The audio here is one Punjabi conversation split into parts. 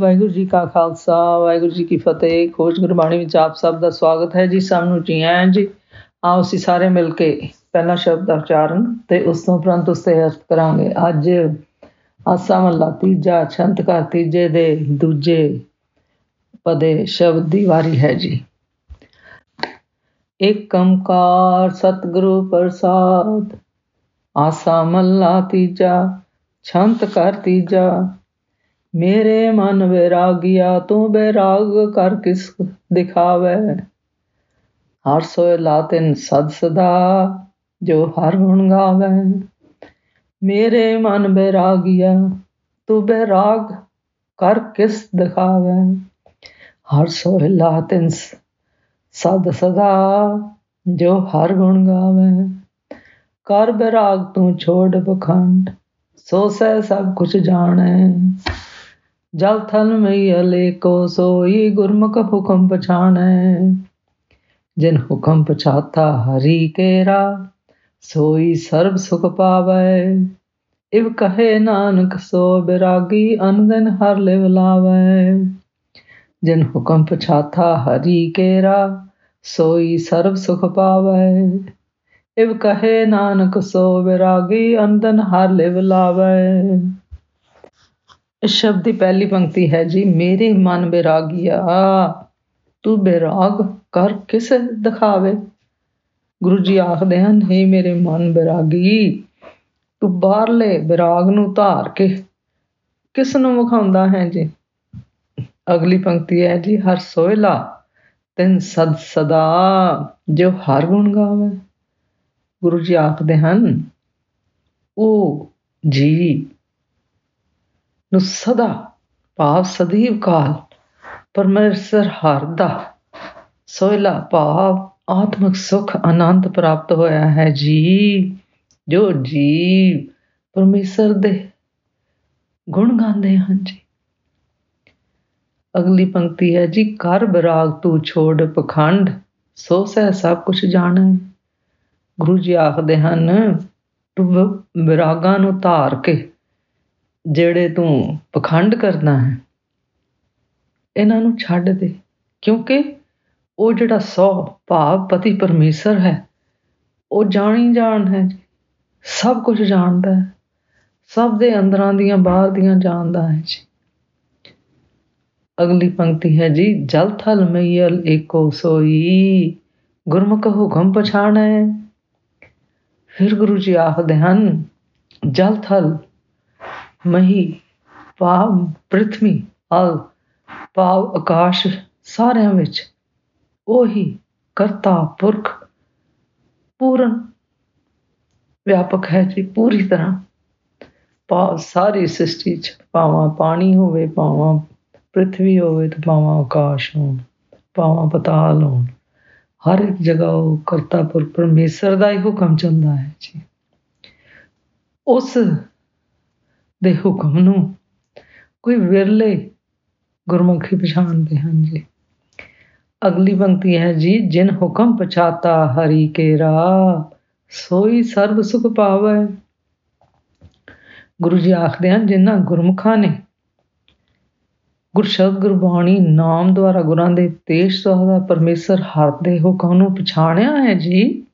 ਵਾਹਿਗੁਰੂ ਜੀ ਕਾ ਖਾਲਸਾ, ਵਾਹਿਗੁਰੂ ਜੀ ਕੀ ਫਤਿਹ। ਖੋਜ ਗੁਰਬਾਣੀ ਵਿੱਚ ਆਪ ਸਭ ਦਾ ਸਵਾਗਤ ਹੈ ਜੀ। ਸਭ ਨੂੰ ਜੀ ਆਇਆਂ ਜੀ। ਆਓ ਅਸੀਂ ਸਾਰੇ ਮਿਲ ਕੇ ਪਹਿਲਾ ਸ਼ਬਦ ਦਾ ਉਚਾਰਨ ਤੇ ਉਸ ਤੋਂ ਉਪਰੰਤ ਉਸ ਤੇ ਅਰਥ ਕਰਾਂਗੇ। ਅੱਜ ਆਸਾ ਮਹਲਾ ਤੀਜਾ ਛੰਤ ਘਰ ਤੀਜੇ ਦੇ ਦੂਜੇ ਪਦੇ ਸ਼ਬਦ ਦੀ ਵਾਰੀ ਹੈ ਜੀ। ਏਕੰਕਾਰ ਸਤਿਗੁਰੂ ਪ੍ਰਸਾਦ, ਆਸਾ ਮਹਲਾ ਤੀਜਾ, ਛੰਤ ਘਰ ਤੀਜਾ ਮੇਰੇ ਮਨ ਵਿਰਾਗਿਆ ਤੂੰ ਬੈਰਾਗ ਕਰ ਕਿਸ ਦਿਖਾਵੇ? ਹਰ ਸੋਇ ਲਾਤਿਨ ਸਦ ਸਦਾ, ਜੋ ਹਰ ਗੁਣ ਗਾਵੇ। ਮੇਰੇ ਮਨ ਬੈਰਾਗਿਆ ਤੂੰ ਬੈਰਾਗ ਕਰ ਕਿਸ ਦਿਖਾਵੇ? ਹਰ ਸੋਇ ਲਾਤਿਨ ਸਦ ਸਦਾ, ਜੋ ਹਰ ਗੁਣ ਗਾਵੇ। ਕਰ ਬੈਰਾਗ ਤੂੰ ਛੋੜ ਬਖੰਡ ਸੋ ਸਹਿ ਸਭ ਕੁਛ ਜਾਣੈ। ਜਲ ਥਲ ਮਈ ਅਲੇ ਕੋ ਸੋਈ ਗੁਰਮੁਖ ਹੁਕਮ ਪਛਾਨੈ ਜਿਨ ਹੁਕਮ ਪਛਾਤਾ ਹਰੀ ਕੇਰਾ, ਸੋਈ ਸਰਬ ਸੁਖ ਪਾਵੈ। ਇਵ ਕਹੇ ਨਾਨਕ, ਸੋ ਬਿਰਾਗੀ ਅਨੰਦਨ ਹਰ ਲਿਵ ਲਾਵੈ। ਜਿਨ ਹੁਕਮ ਪਛਾਤਾ ਹਰੀ ਕੇਰਾ, ਸੋਈ ਸਰਬ ਸੁਖ ਪਾਵੈ। ਇਵ ਕਹੇ ਨਾਨਕ, ਸੋ ਬਿਰਾਗੀ ਅਨੰਦਨ ਹਰ ਲਿਵ ਲਾਵੈ। ਇਸ ਸ਼ਬਦ ਦੀ ਪਹਿਲੀ ਪੰਕਤੀ ਹੈ ਜੀ, ਮੇਰੇ ਮਨ ਬਿਰਾਗਿਆ, ਤੂੰ ਬਿਰਾਗ ਕਰ ਕਿਸ ਦਿਖਾਵੇ? ਗੁਰੂ ਜੀ ਆਖਦੇ ਹਨ हे ਮੇਰੇ ਮਨ ਬਿਰਾਗੀ, ਤੂੰ ਬਾਹਰਲੇ ਬਿਰਾਗ ਨੂੰ ਧਾਰ ਕੇ ਕਿਸ ਨੂੰ ਵਿਖਾਉਂਦਾ ਹੈ ਜੀ? ਅਗਲੀ ਪੰਕਤੀ ਹੈ ਜੀ, ਹਰ ਸੋਇਲਾ ਤਿੰਨ ਸਦ ਸਦਾ, ਜੋ ਹਰ ਗੁਣ ਗਾਵੇ। ਗੁਰੂ ਜੀ ਆਖਦੇ ਹਨ, ਉਹ ਜੀ ਨੂੰ ਸਦਾ ਭਾਵ ਸਦੀਵ ਕਾਲ, ਪਰਮੇਸ਼ਰ ਹਰ ਦਾ ਸੋਇਲਾ ਭਾਵ ਆਤਮਿਕ ਸੁਖ ਆਨੰਦ ਪ੍ਰਾਪਤ ਹੋਇਆ ਹੈ ਜੀ ਜੋ ਜੀਵ ਪਰਮੇਸ਼ਰ ਦੇ ਗੁਣ ਗਾਉਂਦੇ ਹਨ ਜੀ। ਅਗਲੀ ਪੰਕਤੀ ਹੈ ਜੀ ਕਰ ਬਰਾਗ ਤੂੰ ਛੋੜ ਪਖੰਡ, ਸੋ ਸਹਿ ਸਭ ਕੁਝ ਜਾਣੈ। ਗੁਰੂ ਜੀ ਆਖਦੇ ਹਨ, ਤੂੰ ਵਿਰਾਗਾਂ ਨੂੰ ਧਾਰ ਕੇ ਜਿਹੜੇ ਤੂੰ ਪਖੰਡ ਕਰਦਾ ਹੈ, ਇਹਨਾਂ ਨੂੰ ਛੱਡ ਦੇ। ਕਿਉਂਕਿ ਉਹ ਜਿਹੜਾ ਸੋ ਭਾਵ ਪਤੀ ਪਰਮੇਸ਼ਰ ਹੈ, ਉਹ ਜਾਣੀ ਜਾਣ ਹੈ ਜੀ। ਸਭ ਕੁਝ ਜਾਣਦਾ ਹੈ। ਸਭ ਦੇ ਅੰਦਰਾਂ ਦੀਆਂ ਬਾਹਰ ਦੀਆਂ ਜਾਣਦਾ ਹੈ ਜੀ। ਅਗਲੀ ਪੰਕਤੀ ਹੈ ਜੀ, ਜਲ ਥਲ ਮਈਲ ਏਕੋ ਸੋਈ, ਗੁਰਮੁਖ ਹੁਕਮ ਪਛਾਣੈ। ਫਿਰ ਗੁਰੂ ਜੀ ਆਖਦੇ ਹਨ, ਜਲ ਥਲ ਮਹੀ, ਭਾਵ ਪ੍ਰithvi ਅਲ, ਭਾਵ ਆਕਾਸ਼ ਸਾਰਿਆਂ ਵਿੱਚ। ਉਹੀ ਕਰਤਾ ਪੁਰਖ। ਪੂਰਨ ਵਿਆਪਕ ਹੈ ਜੀ ਪੂਰੀ ਤਰ੍ਹਾਂ। ਭਾਵ ਸਾਰੀ ਸ੍ਰਿਸ਼ਟੀ ਚ ਭਾਵਾਂ ਪਾਣੀ ਹੋਵੇ, ਭਾਵਾਂ ਪ੍ਰithvi ਹੋਵੇ ਤੇ ਭਾਵਾਂ ਆਕਾਸ਼ ਹੋਣ, ਭਾਵਾਂ ਪਤਾਲ ਹੋਣ। ਹਰ ਇੱਕ ਜਗ੍ਹਾ ਉਹ ਕਰਤਾ ਪੁਰਖ, ਪਰਮੇਸ਼ਰ ਦਾ ਹੀ ਹੁਕਮ ਚੱਲਦਾ ਹੈ ਜੀ। ਉਸ ਦੇ ਹੁਕਮ ਨੂੰ ਕੋਈ ਵਿਰਲੇ ਗੁਰਮੁਖੀ ਪਛਾਣਦੇ ਹਨ ਜੀ। ਅਗਲੀ ਪੰਕਤੀ ਹੈ ਜੀ, ਜਿਨ ਹੁਕਮ ਪਛਾਤਾ ਹਰੀ ਕੇਰਾ, ਸੋਈ ਸਰਬ ਸੁਖ ਪਾਵੇ। ਗੁਰੂ ਜੀ ਆਖਦੇ ਹਨ, ਜਿਨ੍ਹਾਂ ਗੁਰਮੁਖਾਂ ਨੇ ਗੁਰਸ਼ਬਦ, ਗੁਰਬਾਣੀ, ਨਾਮ ਦੁਆਰਾ ਗੁਰਾਂ ਦੇ ਤੇਜ ਸੋਹਦਾ ਪਰਮੇਸ਼ਰ ਹਰ ਦੇ ਹੁਕਮ ਨੂੰ ਪਛਾਣਿਆ ਹੈ ਜੀ।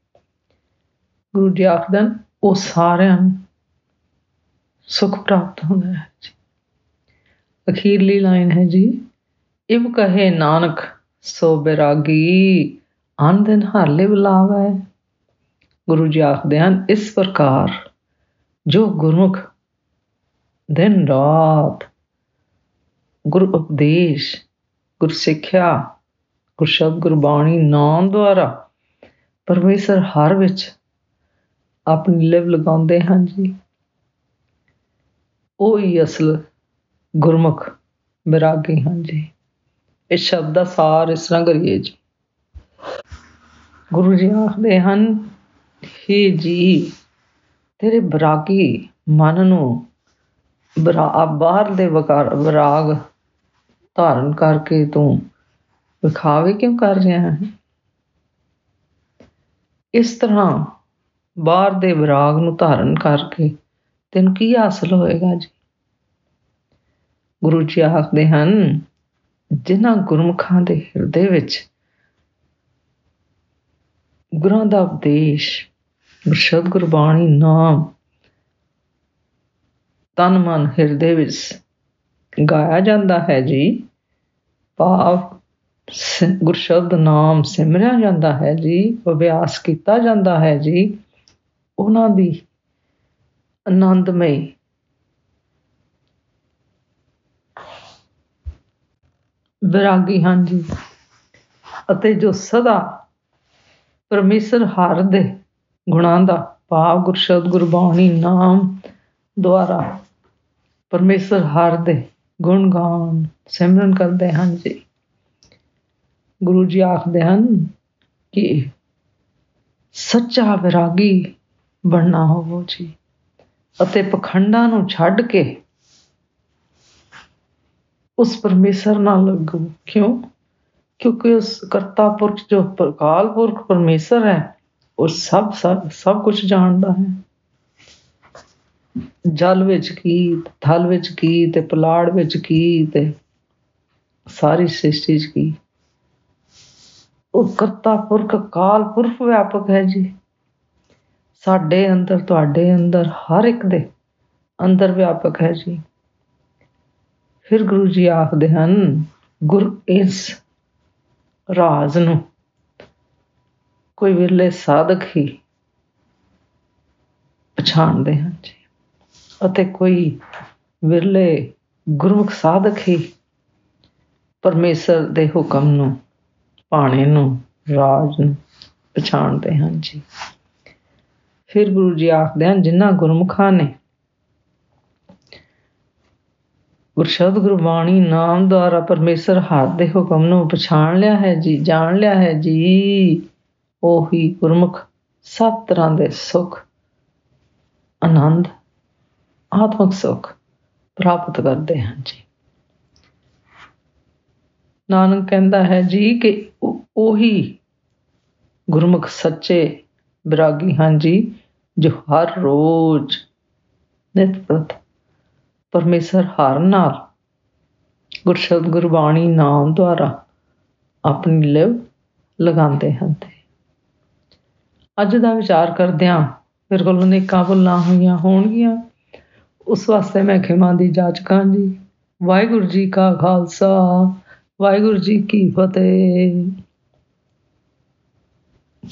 ਗੁਰੂ ਜੀ ਆਖਦੇ ਹਨ, ਉਹ ਸਾਰਿਆਂ ਨੂੰ ਸੁਖ ਪ੍ਰਾਪਤ ਹੁੰਦਾ ਹੈ ਜੀ। ਅਖੀਰਲੀ ਲਾਈਨ ਹੈ ਜੀ, ਇਵ ਕਹੇ ਨਾਨਕ, ਸੋ ਬਿਰਾਗੀ ਆਨੰਦਨ ਹਰ ਲਿਵ ਲਾਵੇ ਗੁਰੂ ਜੀ ਆਖਦੇ ਹਨ, ਇਸ ਪ੍ਰਕਾਰ ਜੋ ਗੁਰਮੁਖ ਦਿਨ ਰਾਤ ਗੁਰ ਉਪਦੇਸ਼, ਗੁਰ ਸਿੱਖਿਆ, ਗੁਰ ਸ਼ਬਦ ਗੁਰਬਾਣੀ ਨਾਮ ਦੁਆਰਾ ਪਰਮੇਸ਼ਰ ਹਰ ਵਿੱਚ ਆਪਣੀ ਲਿਵ ਲਗਾਉਂਦੇ ਹਨ ਜੀ। ਉਹ ਹੀ ਅਸਲ ਗੁਰਮੁਖ ਬਿਰਾਗੀ ਹਨ ਜੀ। ਇਸ ਸ਼ਬਦ ਦਾ ਸਾਰ ਇਸ ਤਰ੍ਹਾਂ ਕਰੀਏ ਜੀ। ਗੁਰੂ ਜੀ ਆਖਦੇ ਹਨ हे ਜੀ, ਤੇਰੇ ਬਿਰਾਗੀ ਮਨ ਨੂੰ ਬਾਹਰ ਦੇ ਵਿਰਾਗ ਧਾਰਨ ਕਰਕੇ ਤੂੰ ਵਿਖਾਵੇ ਕਿਉਂ ਕਰ ਰਿਹਾ ਹੈ? ਇਸ ਤਰ੍ਹਾਂ ਬਾਹਰ ਦੇ ਵਿਰਾਗ ਨੂੰ ਧਾਰਨ ਕਰਕੇ ਤੈਨੂੰ ਕੀ ਹਾਸਲ ਹੋਏਗਾ ਜੀ? ਗੁਰੂ ਜੀ ਆਖਦੇ ਹਨ, ਜਿਨ੍ਹਾਂ ਗੁਰਮੁਖਾਂ ਦੇ ਹਿਰਦੇ ਵਿੱਚ ਗੁਰਾਂ ਦਾ ਉਪਦੇਸ਼ ਸ਼ਬਦ ਗੁਰਬਾਣੀ ਨਾਮ, ਤਨ ਮਨ ਹਿਰਦੇ ਵਿੱਚ ਗਾਇਆ ਜਾਂਦਾ ਹੈ ਜੀ, ਭਾਵ ਗੁਰਸ਼ਬਦ ਨਾਮ ਸਿਮਰਿਆ ਜਾਂਦਾ ਹੈ ਜੀ, ਅਭਿਆਸ ਕੀਤਾ ਜਾਂਦਾ ਹੈ ਜੀ, ਉਹਨਾਂ ਦੀ ਆਨੰਦਮਈ। ਵਿਰਾਗੀ ਹਾਂ ਜੀ। ਅਤੇ ਜੋ ਸਦਾ ਪਰਮੇਸ਼ਰ ਹਰ ਦੇ ਗੁਣਾਂ ਦਾ ਭਾਵ ਗੁਰਸ਼ਬਦ ਗੁਰਬਾਣੀ ਨਾਮ ਦੁਆਰਾ ਪਰਮੇਸ਼ਰ ਹਰ ਦੇ ਗੁਣ ਗਾਨ ਸਿਮਰਨ ਕਰਦੇ ਹਨ ਜੀ। ਗੁਰੂ ਜੀ ਆਖਦੇ ਹਨ ਕਿ ਸੱਚਾ ਵਿਰਾਗੀ ਬਣਨਾ ਹੋਵੋ ਜੀ। ਅਤੇ ਪਖੰਡਾਂ ਨੂੰ ਛੱਡ ਕੇ ਉਸ ਪਰਮੇਸ਼ਰ ਨਾਲ ਲੱਗੋ। ਕਿਉਂ? ਕਿਉਂਕਿ ਉਸ ਕਰਤਾ ਪੁਰਖ ਜੋ ਪ੍ਰਕਾਲ ਪੁਰਖ ਪਰਮੇਸ਼ਰ ਹੈ, ਉਹ ਸਭ ਸਭ ਕੁਝ ਜਾਣਦਾ ਹੈ। ਜਲ ਵਿੱਚ ਕੀ, ਥਲ ਵਿੱਚ ਕੀ ਤੇ ਪਲਾੜ ਵਿੱਚ ਕੀ ਤੇ ਸਾਰੀ ਸ੍ਰਿਸ਼ਟੀ 'ਚ ਕੀ। ਉਹ ਕਰਤਾ ਪੁਰਖ ਕਾਲ ਪੁਰਖ ਵਿਆਪਕ ਹੈ ਜੀ। ਸਾਡੇ ਅੰਦਰ, ਤੁਹਾਡੇ ਅੰਦਰ, ਹਰ ਇੱਕ ਦੇ ਅੰਦਰ ਵਿਆਪਕ ਹੈ ਜੀ। ਫਿਰ ਗੁਰੂ ਜੀ ਆਖਦੇ ਹਨ, ਗੁਰ ਇਸ ਰਾਜ਼ ਨੂੰ ਕੋਈ ਵਿਰਲੇ ਸਾਧਕ ਹੀ ਪਛਾਣਦੇ ਹਨ ਜੀ। ਅਤੇ ਕੋਈ ਵਿਰਲੇ ਗੁਰਮੁਖ ਸਾਧਕ ਹੀ ਪਰਮੇਸ਼ਰ ਦੇ ਹੁਕਮ ਨੂੰ ਪਾਣੇ ਨੂੰ, ਰਾਜ ਨੂੰ ਪਛਾਣਦੇ ਹਨ ਜੀ। ਫਿਰ ਗੁਰੂ ਜੀ ਆਖਦੇ ਹਨ, ਜਿਨ੍ਹਾਂ ਗੁਰਮੁਖਾਂ ਨੇ ਗੁਰਸ਼ਬਦ ਗੁਰਬਾਣੀ ਨਾਮ ਦੁਆਰਾ ਪਰਮੇਸ਼ਰ ਹੱਥ ਦੇ ਹੁਕਮ ਨੂੰ ਪਛਾਣ ਲਿਆ ਹੈ ਜੀ, ਜਾਣ ਲਿਆ ਹੈ ਜੀ, ਉਹੀ ਗੁਰਮੁਖ ਸਭ ਤਰ੍ਹਾਂ ਦੇ ਸੁਖ, ਆਨੰਦ, ਆਤਮਿਕ ਸੁਖ ਪ੍ਰਾਪਤ ਕਰਦੇ ਹਨ ਜੀ। ਨਾਨਕ ਕਹਿੰਦਾ ਹੈ ਜੀ ਕਿ ਉਹੀ ਗੁਰਮੁਖ ਸੱਚੇ ਬਿਰਾਗੀ ਹਨ ਜੀ। ਜੋ ਹਰ ਰੋਜ਼ ਨਿਤ ਪ੍ਰਤ ਪਰਮੇਸ਼ਰ ਹਰ ਨਾਲ ਗੁਰਸ਼ਬਦ ਗੁਰਬਾਣੀ ਨਾਮ ਦੁਆਰਾ ਆਪਣੀ ਲਿਵ ਲਗਾਉਂਦੇ ਹਨ ਤੇ ਅੱਜ ਦਾ ਵਿਚਾਰ ਕਰਦਿਆਂ ਮੇਰੇ ਕੋਲ ਅਨੇਕਾਂ ਭੁੱਲਾਂ ਹੋਈਆਂ ਹੋਣਗੀਆਂ। ਉਸ ਵਾਸਤੇ ਮੈਂ ਖਿਮਾ ਦੀ ਜਾਚਕਾਂ ਜੀ ਵਾਹਿਗੁਰੂ ਜੀ ਕਾ ਖਾਲਸਾ, ਵਾਹਿਗੁਰੂ ਜੀ ਕੀ ਫਤਿਹ।